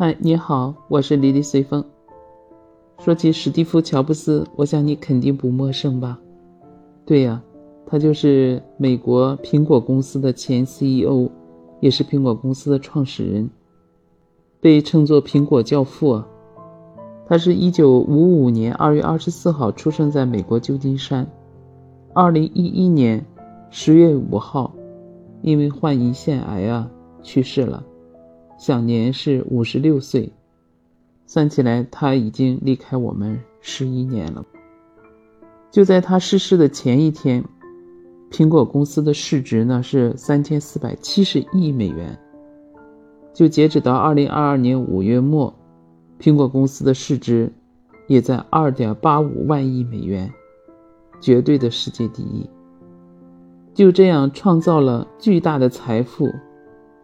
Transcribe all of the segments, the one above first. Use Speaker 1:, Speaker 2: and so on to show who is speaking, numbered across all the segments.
Speaker 1: 嗨，你好，我是莉莉随风。说起史蒂夫·乔布斯，我想你肯定不陌生吧？对呀，他就是美国苹果公司的前 CEO，也是苹果公司的创始人，被称作“苹果教父”。他是一九五五年二月二十四号出生在美国旧金山，二零一一年十月五号，因为患胰腺癌啊去世了。享年是五十六岁，算起来他已经离开我们十一年了。就在他逝世的前一天，苹果公司的市值呢是三千四百七十亿美元。就截止到二零二二年五月末，苹果公司的市值也在二点八五万亿美元，绝对的世界第一。就这样创造了巨大的财富。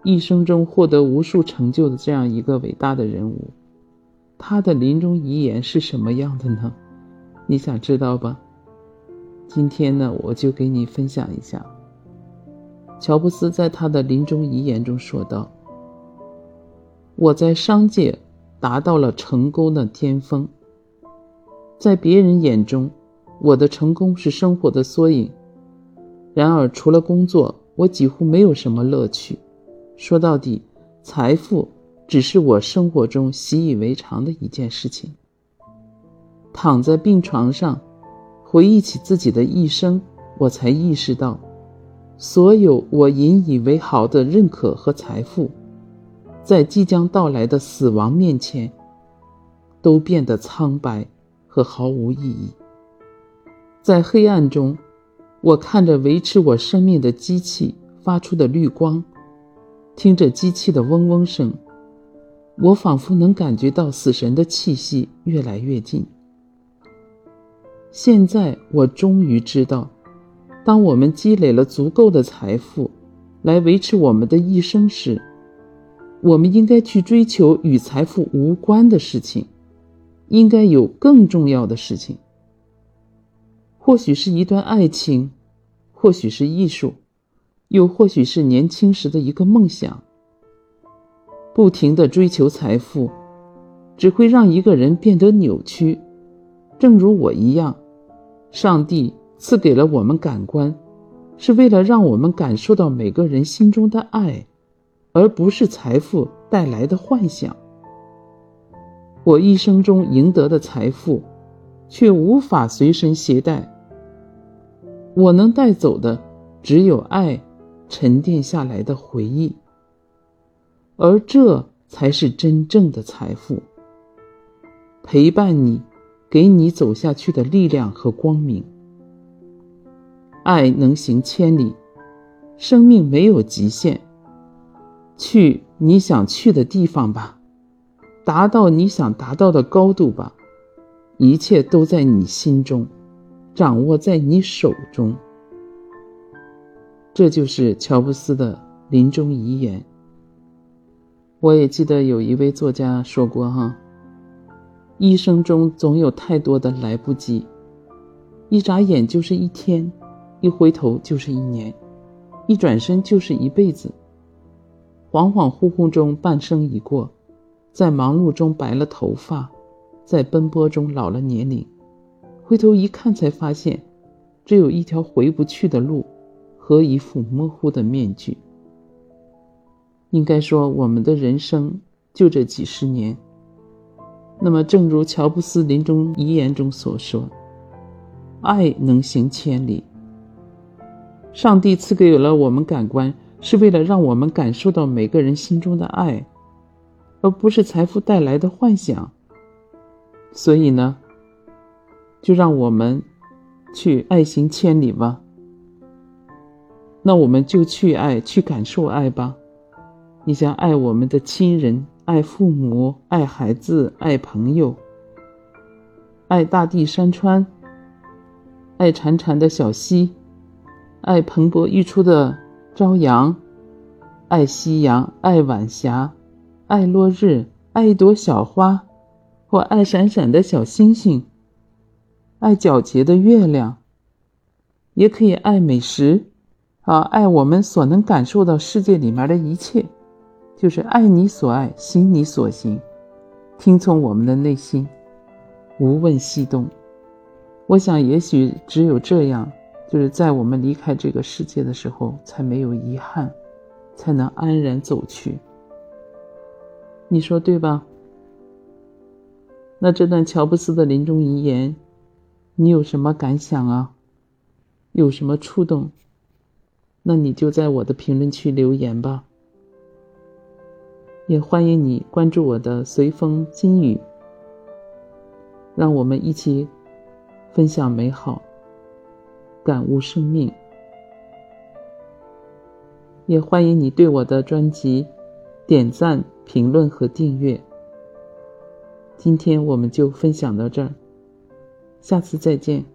Speaker 1: 一生中获得无数成就的这样一个伟大的人物，他的临终遗言是什么样的呢？你想知道吧？今天呢，我就给你分享一下。乔布斯在他的临终遗言中说道：“我在商界达到了成功的巅峰，在别人眼中，我的成功是生活的缩影。然而，除了工作，我几乎没有什么乐趣。”说到底，财富只是我生活中习以为常的一件事情。躺在病床上，回忆起自己的一生，我才意识到，所有我引以为豪的认可和财富，在即将到来的死亡面前，都变得苍白和毫无意义。在黑暗中，我看着维持我生命的机器发出的绿光。听着机器的嗡嗡声，我仿佛能感觉到死神的气息越来越近。现在我终于知道，当我们积累了足够的财富，来维持我们的一生时，我们应该去追求与财富无关的事情，应该有更重要的事情。或许是一段爱情，或许是艺术。又或许是年轻时的一个梦想。不停的追求财富，只会让一个人变得扭曲。正如我一样，上帝赐给了我们感官，是为了让我们感受到每个人心中的爱，而不是财富带来的幻想。我一生中赢得的财富，却无法随身携带。我能带走的，只有爱。沉淀下来的回忆，而这才是真正的财富。陪伴你，给你走下去的力量和光明。爱能行千里，生命没有极限。去你想去的地方吧，达到你想达到的高度吧，一切都在你心中，掌握在你手中。这就是乔布斯的临终遗言。我也记得有一位作家说过：“哈，一生中总有太多的来不及，一眨眼就是一天，一回头就是一年，一转身就是一辈子。恍恍惚惚中半生已过，在忙碌中白了头发，在奔波中老了年龄，回头一看才发现，只有一条回不去的路。”和一副模糊的面具。应该说，我们的人生就这几十年。那么，正如乔布斯临终遗言中所说：“爱能行千里。”上帝赐给了我们感官，是为了让我们感受到每个人心中的爱，而不是财富带来的幻想。所以呢，就让我们去爱行千里吧。那我们就去爱，去感受爱吧。你想爱我们的亲人，爱父母，爱孩子，爱朋友，爱大地山川，爱潺潺的小溪，爱蓬勃欲出的朝阳，爱夕阳，爱晚霞，爱落日，爱一朵小花，或爱闪闪的小星星，爱皎洁的月亮，也可以爱美食。啊，爱我们所能感受到世界里面的一切，就是爱你所爱，行你所行，听从我们的内心，无问西东。我想，也许只有这样，就是在我们离开这个世界的时候，才没有遗憾，才能安然走去。你说对吧？那这段乔布斯的临终遗言，你有什么感想啊？有什么触动？那你就在我的评论区留言吧。也欢迎你关注我的随风金语，让我们一起分享美好，感悟生命。也欢迎你对我的专辑点赞、评论和订阅。今天我们就分享到这儿，下次再见。